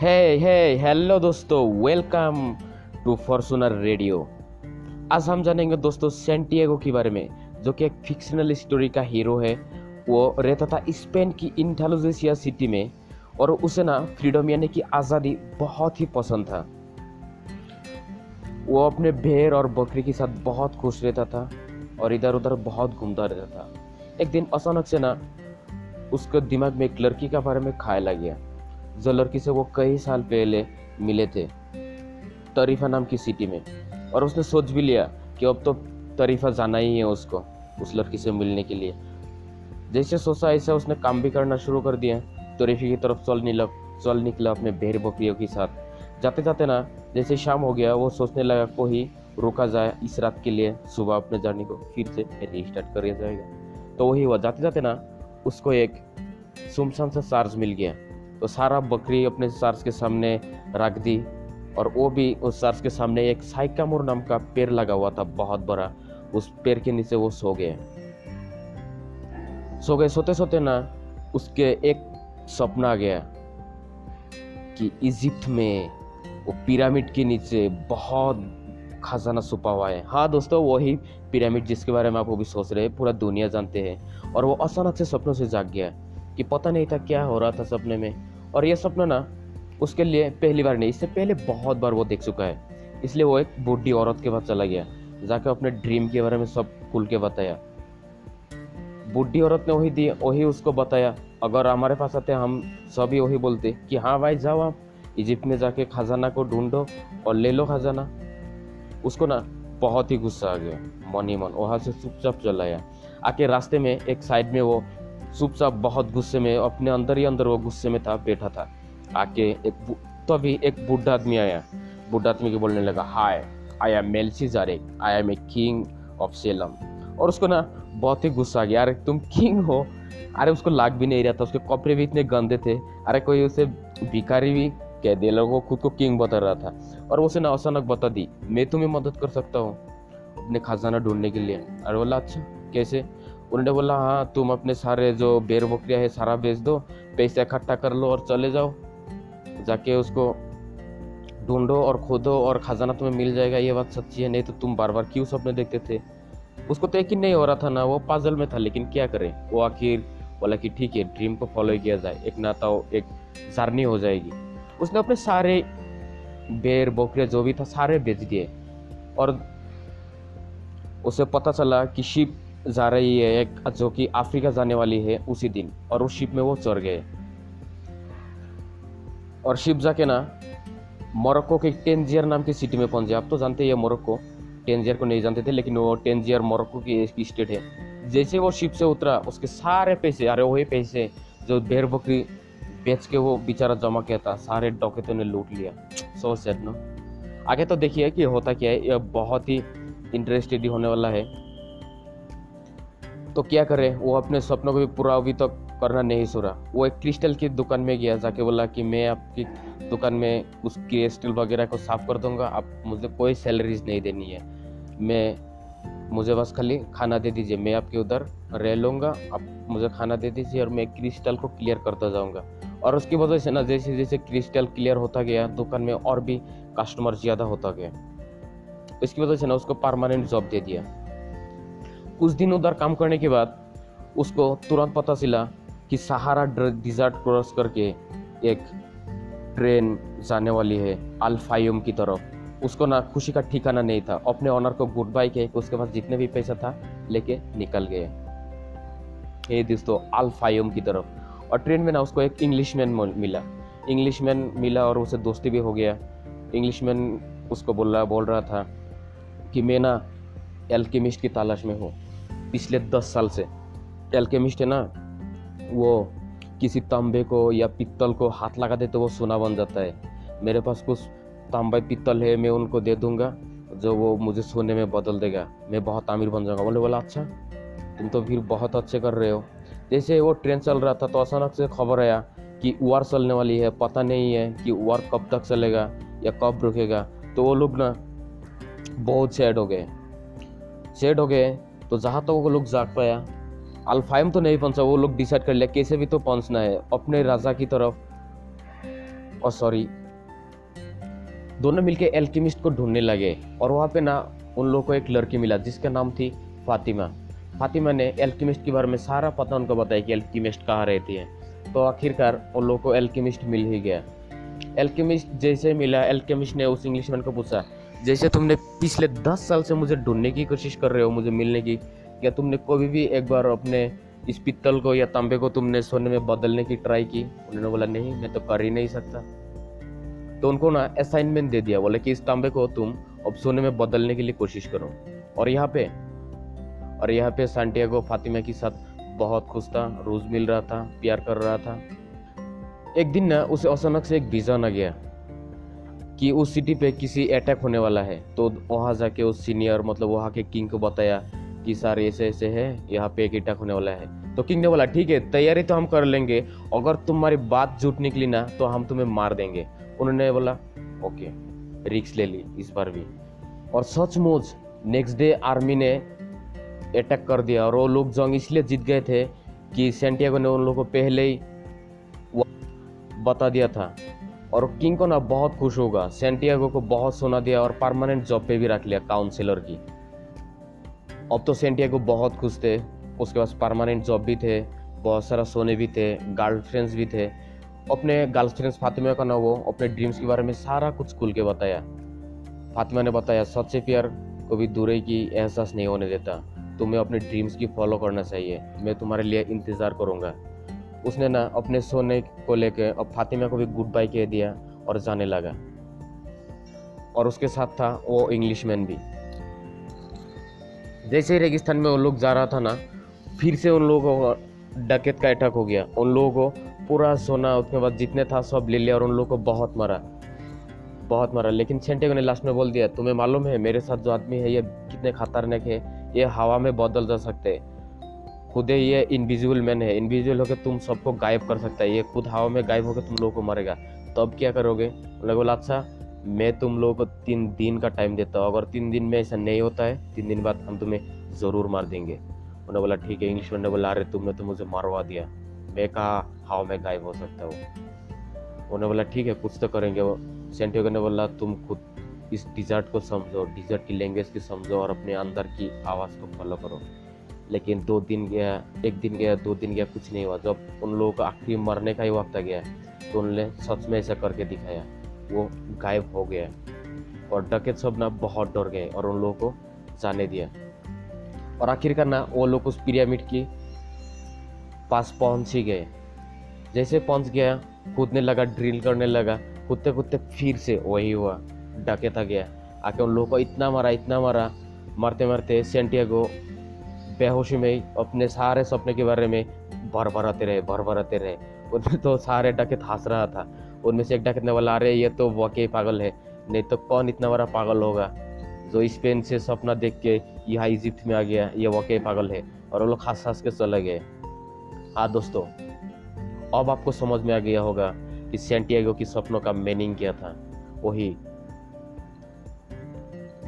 हे हे हेलो दोस्तों welcome to Fortuner radio आज हम जानेंगे दोस्तों सेंटियागो के बारे में, जो कि एक फिक्शनल स्टोरी का हीरो है। वो रहता था स्पेन की इंटेलिजेंसिया सिटी में, और उसे ना फ्रीडम यानी कि आज़ादी बहुत ही पसंद था। वो अपने भेड़ और बकरी के साथ बहुत खुश रहता था, और इधर उधर बहुत घूमता रहता था। एक दिन अचानक से ना, उसके दिमाग में एक लड़की का बारे में खाया गया। जो लड़की से वो कई साल पहले मिले थे, तरीफा नाम की सिटी में। और उसने सोच भी लिया कि अब तो तरीफा जाना ही है उसको, उस लड़की से मिलने के लिए। जैसे सोचा, ऐसा उसने काम भी करना शुरू कर दिया। तरीफे की तरफ़ चल निकला चल निकला अपने भेड़ बकरियों के साथ। जाते जाते ना, जैसे शाम हो गया, वो सोचने लगा को ही रोका जाए इस रात के लिए, सुबह अपने जर्नी को फिर से रिस्टार्ट कर दिया जाएगा। तो वही हुआ। जाते जाते ना, उसको एक सुमसान सा चार्ज मिल गया। तो सारा बकरी अपने चार्ज के सामने रख दी और वो भी उस चार्ज के सामने एक साइकामोर नाम का पेड़ लगा हुआ था, बहुत बड़ा। उस पेड़ के नीचे वो सो गए। सो गए, सोते सोते ना उसके एक सपना आ गया कि इजिप्ट में वो पिरामिड के नीचे बहुत खजाना छुपा हुआ है। हाँ दोस्तों, वही पिरामिड जिसके बारे में आप वो भी सोच रहे हैं, पूरा दुनिया जानते हैं। और वो अचानक से सपनों से जाग गया। कि पता नहीं था क्या हो रहा था सपने में। और ये सपना ना, उसके लिए पहली बार नहीं, इससे पहले बहुत बार वो देख चुका है। इसलिए वो एक बूढ़ी औरत के पास चला गया जाकर अपने ड्रीम के बारे में सब खुल के बताया। बूढ़ी औरत ने वही दी वही उसको बताया, अगर हमारे पास आते, हम सभी वही बोलते कि हाँ भाई, जाओ आप, इजिप्ट में जाके खजाना को ढूंढो और ले लो खजाना। उसको ना बहुत ही गुस्सा आ गया, मन ही मन, वहाँ से चुपचाप चला आया आके रास्ते में एक साइड में वो चुपचाप बहुत गुस्से में अपने अंदर ही अंदर वो गुस्से में था, बैठा था। आके एक तभी तो एक बूढ़ा आदमी आया। बूढ़ा आदमी के बोलने लगा, hi I am Melchizedek I am a king of Salem और उसको ना बहुत ही गुस्सा आ गया, अरे, तुम किंग हो? अरे, उसको लाग भी नहीं रहा था, उसके कपड़े भी इतने गंदे थे। अरे, कोई उसे भिखारी भी कह दिया लोगों खुद को किंग बता रहा था। और उसे ना अचानक बता दी, मैं तुम्हें मदद कर सकता हूँ अपने खजाना ढूँढने के लिए? अरे, बोला अच्छा कैसे? उन्होंने बोला हाँ तुम अपने सारे जो बेर बकरिया है, सारा बेच दो, पैसा इकट्ठा कर लो और चले जाओ। जाके उसको ढूंढो और खोदो और खजाना तुम्हें मिल जाएगा, ये बात सच्ची है, नहीं तो तुम बार बार क्यों सपने देखते थे? उसको तो यकीन नहीं हो रहा था ना, वो पाजल में था, लेकिन क्या करे? वो आखिर बोला कि ठीक है, ड्रीम को फॉलो किया जाए, एक नाता एक जर्नी हो जाएगी। उसने अपने सारे बेर बोकरिया जो भी था, सारे बेच दिए। और उसे पता चला कि शिप जा रही है एक, जो कि अफ्रीका जाने वाली है उसी दिन। और उस शिप में वो चढ़ गए। और शिप जाके ना मोरक्को के टेंजियर नाम की सिटी में पहुँचे आप तो जानते हैं मोरक्को टेंजियर को नहीं जानते थे, लेकिन वो टेंजियर मोरक्को की एक स्टेट है। जैसे वो शिप से उतरा, उसके सारे पैसे, अरे वही पैसे, जो भेड़ बकरी बेच के वो बेचारा जमा किया था, सारे डॉकेटों ने लूट लिया। सो सेट नो आगे तो देखिए कि होता क्या है, यह बहुत ही इंटरेस्टेड होने वाला है। तो क्या करे? वो अपने सपनों को भी पूरा अभी तक करना नहीं सुना। वो एक क्रिस्टल की दुकान में गया, जाके बोला कि मैं आपकी दुकान में उस क्रिस्टल वगैरह को साफ़ कर दूँगा। आप मुझे कोई सैलरीज नहीं देनी है। मैं, मुझे बस खाली खाना दे दीजिए। मैं आपके उधर रह लूँगा। आप मुझे खाना दे दीजिए और मैं क्रिस्टल को क्लियर करता जाऊँगा। और उसकी वजह से ना, जैसे जैसे क्रिस्टल क्लियर होता गया, दुकान में और भी कस्टमर ज़्यादा होता गया। इसकी वजह से ना, उसको परमानेंट जॉब दे दिया। कुछ दिन उधर काम करने के बाद उसको तुरंत पता चला कि सहारा डिजर्ट क्रॉस करके एक ट्रेन जाने वाली है अल्फायुम की तरफ़। उसको ना खुशी का ठिकाना नहीं था। अपने ऑनर को गुड बाय कह उसके पास जितने भी पैसा था लेके निकल गए। ये दोस्तों अल्फायुम की तरफ़। और ट्रेन में ना उसको एक इंग्लिश मैन मिला। इंग्लिश मैन मिला और उसे दोस्ती भी हो गया। इंग्लिश मैन उसको बोल रहा बोल रहा था कि मैं ना एल्केमिस्ट की तलाश में हूँ। पिछले दस साल से एल्केमिस्ट है ना, वो किसी तांबे को या पित्तल को हाथ लगा दे तो वो सोना बन जाता है। मेरे पास कुछ तांबा पित्तल है, मैं उनको दे दूँगा, जो वो मुझे सोने में बदल देगा। मैं बहुत अमीर बन जाऊँगा। बोले, बोला अच्छा तुम तो फिर बहुत अच्छे कर रहे हो। जैसे वो ट्रेन चल रहा था तो अचानक से खबर आया कि वार चलने वाली है। पता नहीं है कि वार कब तक चलेगा या कब रुकेगा। तो वो लोग ना बहुत सैड हो गए। सैड हो गए। तो जहाँ तक तो वो लोग जाग पाया अल्फाइम तो नहीं पहुँचा, वो लोग डिसाइड कर लिया, कैसे भी तो पहुँचना है, अपने राजा की तरफ़। और सॉरी दोनों मिलके एल्केमिस्ट को ढूँढने लगे, और वहाँ पे ना उन लोगों को एक लड़की मिला, जिसका नाम थी फातिमा फातिमा ने एल्केमिस्ट के बारे में सारा पता उनको बताया कि एल्केमिस्ट कहाँ रहती है। तो आखिरकार उन लोगों को एल्केमिस्ट मिल ही गया। एल्केमिस्ट जैसे मिला एल्केमिस्ट ने उस इंग्लिशमैन को पूछा जैसे तुमने पिछले दस साल से मुझे ढूँढने की कोशिश कर रहे हो, मुझे मिलने की क्या तुमने कभी भी एक बार अपने इस पित्तल को या तांबे को तुमने सोने में बदलने की ट्राई की? उन्होंने बोला, नहीं, मैं तो कर ही नहीं सकता। तो उनको ना असाइनमेंट दे दिया, बोले कि इस तांबे को तुम अब सोने में बदलने के लिए कोशिश करो। और यहाँ पे, और यहाँ पे सांटियागो फातिमा के साथ बहुत खुश था, रोज मिल रहा था, प्यार कर रहा था। एक दिन ना उसे अचानक से एक विजन आ गया। कि उस सिटी पे किसी अटैक होने वाला है। तो वहाँ जाके उस सीनियर मतलब वहाँ के किंग को बताया कि सर ऐसे ऐसे है, यहाँ पे एक अटैक होने वाला है। तो किंग ने बोला, ठीक है, तैयारी तो हम कर लेंगे। अगर तुम्हारी बात झूठ निकली ना तो हम तुम्हें मार देंगे। उन्होंने बोला ओके रिक्स ले ली इस बार भी। और सचमुच नेक्स्ट डे आर्मी ने अटैक कर दिया और वो लोग जंग इसलिए जीत गए थे कि सेंटियागो ने उन लोगों को पहले ही बता दिया था। और किंग को ना बहुत खुश होगा। सेंटियागो को बहुत सोना दिया और परमानेंट जॉब पे भी रख लिया काउंसिलर की। अब तो सेंटियागो बहुत खुश थे, उसके पास परमानेंट जॉब भी थे, बहुत सारा सोने भी थे गर्लफ्रेंड्स भी थे। अपने गर्लफ्रेंड्स फातिमा का ना वो अपने ड्रीम्स के बारे में सारा कुछ खुल के बताया। फातिमा ने बताया, सच्चे प्यार को भी दूरी की एहसास नहीं होने देता। तुम्हें अपने ड्रीम्स की फॉलो करना चाहिए। मैं तुम्हारे लिए इंतज़ार करूँगा। उसने ना अपने सोने को लेकर और फातिमा को भी गुड बाय कह दिया और जाने लगा। और उसके साथ था वो इंग्लिशमैन भी। जैसे ही रेगिस्तान में वो लोग जा रहा था ना, फिर से उन लोगों को डकैत का अटैक हो गया। उन लोगों को पूरा सोना, उसके बाद जितने था सब ले लिया और उन लोगों को बहुत मारा। बहुत मारा। लेकिन सेंटेगो ने लास्ट में बोल दिया, तुम्हें मालूम है, मेरे साथ जो आदमी है, ये कितने खतरनाक है, ये हवा में बदल जा सकते हैं। खुद ही ये इनविजिबल मैन है। इनविजिबल होकर तुम सबको गायब कर सकता है। ये खुद हवा में गायब होकर तुम लोगों को मारेगा। तो अब क्या करोगे? उन्होंने बोला अच्छा मैं तुम लोगों को तीन दिन का टाइम देता हूँ। अगर तीन दिन में ऐसा नहीं होता है, तीन दिन बाद हम तुम्हें ज़रूर मार देंगे। उन्होंने बोला, ठीक है इंग्लिश ने बोला, अरे, तुमने तो मुझे मारवा दिया। मैं कहा हवा में गायब हो सकता हूँ? उन्होंने बोला, ठीक है, कुछ तो करेंगे वो। सेंटियो ने बोला, तुम खुद इस डिजर्ट को समझो। डिजर्ट की लैंग्वेज की समझो और अपने अंदर की आवाज़ को फॉलो करो। लेकिन दो दिन गया, एक दिन गया, दो दिन गया, कुछ नहीं हुआ। जब उन लोगों का आखिरी मरने का ही वक्त आ गया तो उन्होंने सच में ऐसा करके दिखाया। वो गायब हो गया और डकेत सब ना बहुत डर गए और उन लोगों को जाने दिया। और आखिरकार ना वो लोग उस पिरामिड की पास पहुँच ही गए। जैसे पहुँच गया, कूदने लगा, ड्रिल करने लगा कूदते कूदते फिर से वही हुआ, डकेत आ गया। आके उन लोगों को इतना मारा इतना मारा मरते मरते सेंटियागो बेहोशी में अपने सारे सपने के बारे में भर भराते रहे भर भराते रहे। उनमें तो सारे डकैत हंस रहा था। उनमें से एक डकैत ने बोला, अरे, ये तो वाकई पागल है। नहीं तो कौन इतना बड़ा पागल होगा जो स्पेन से सपना देख के यहाँ इजिप्ट में आ गया? ये वाकई पागल है। और वो लोग हंस हंस के चले गए। हाँ दोस्तों, अब आपको समझ में आ गया होगा कि सेंटियागो की सपनों का मीनिंग क्या था। वही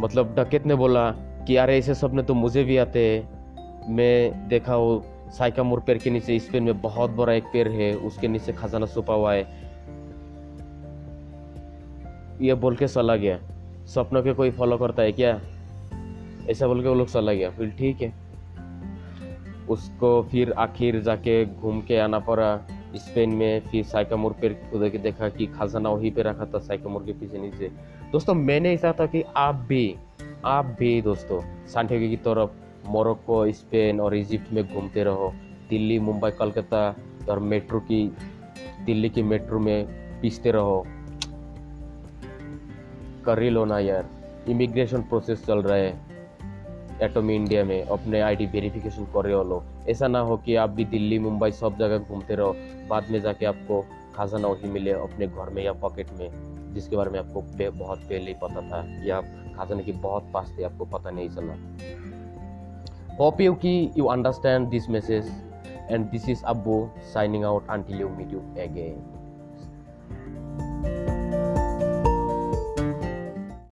मतलब डकैत ने बोला कि, अरे, ऐसे सपने तो मुझे भी आते हैं। मैं देखा वो साइकामोर पेड़ के नीचे स्पेन में बहुत बड़ा एक पेड़ है, उसके नीचे खजाना छुपा हुआ है। ये बोल के चला गया। सपनों के कोई फॉलो करता है क्या? ऐसा बोल के वो लोग चला गया। फिर ठीक है। उसको फिर आखिर जाके घूम के आना पड़ा। स्पेन में फिर साइकामोर पेड़ उधर के देखा कि खजाना वहीं पे रखा था साइकामोर के पीछे नीचे। दोस्तों, मैंने ऐसा था कि आप भी आप भी दोस्तों, सांठे की तरफ़ मोरक्को, स्पेन और इजिप्ट में घूमते रहो। दिल्ली, मुंबई, कलकत्ता और मेट्रो की, दिल्ली की मेट्रो में पीसते रहो। कर ही लो ना यार, इमिग्रेशन प्रोसेस चल रहा है। एटोमी इंडिया में अपने आईडी वेरिफिकेशन कर रहे हो लो ऐसा ना हो कि आप भी दिल्ली, मुंबई सब जगह घूमते रहो। बाद में जाके आपको खाजाना वही मिले अपने घर में या पॉकेट में, जिसके बारे में आपको बहुत पहले ही पता था या खाजाने की बहुत पास थी, आपको पता नहीं चला। Hope you, you understand this message and this is Abu signing out until you meet you again.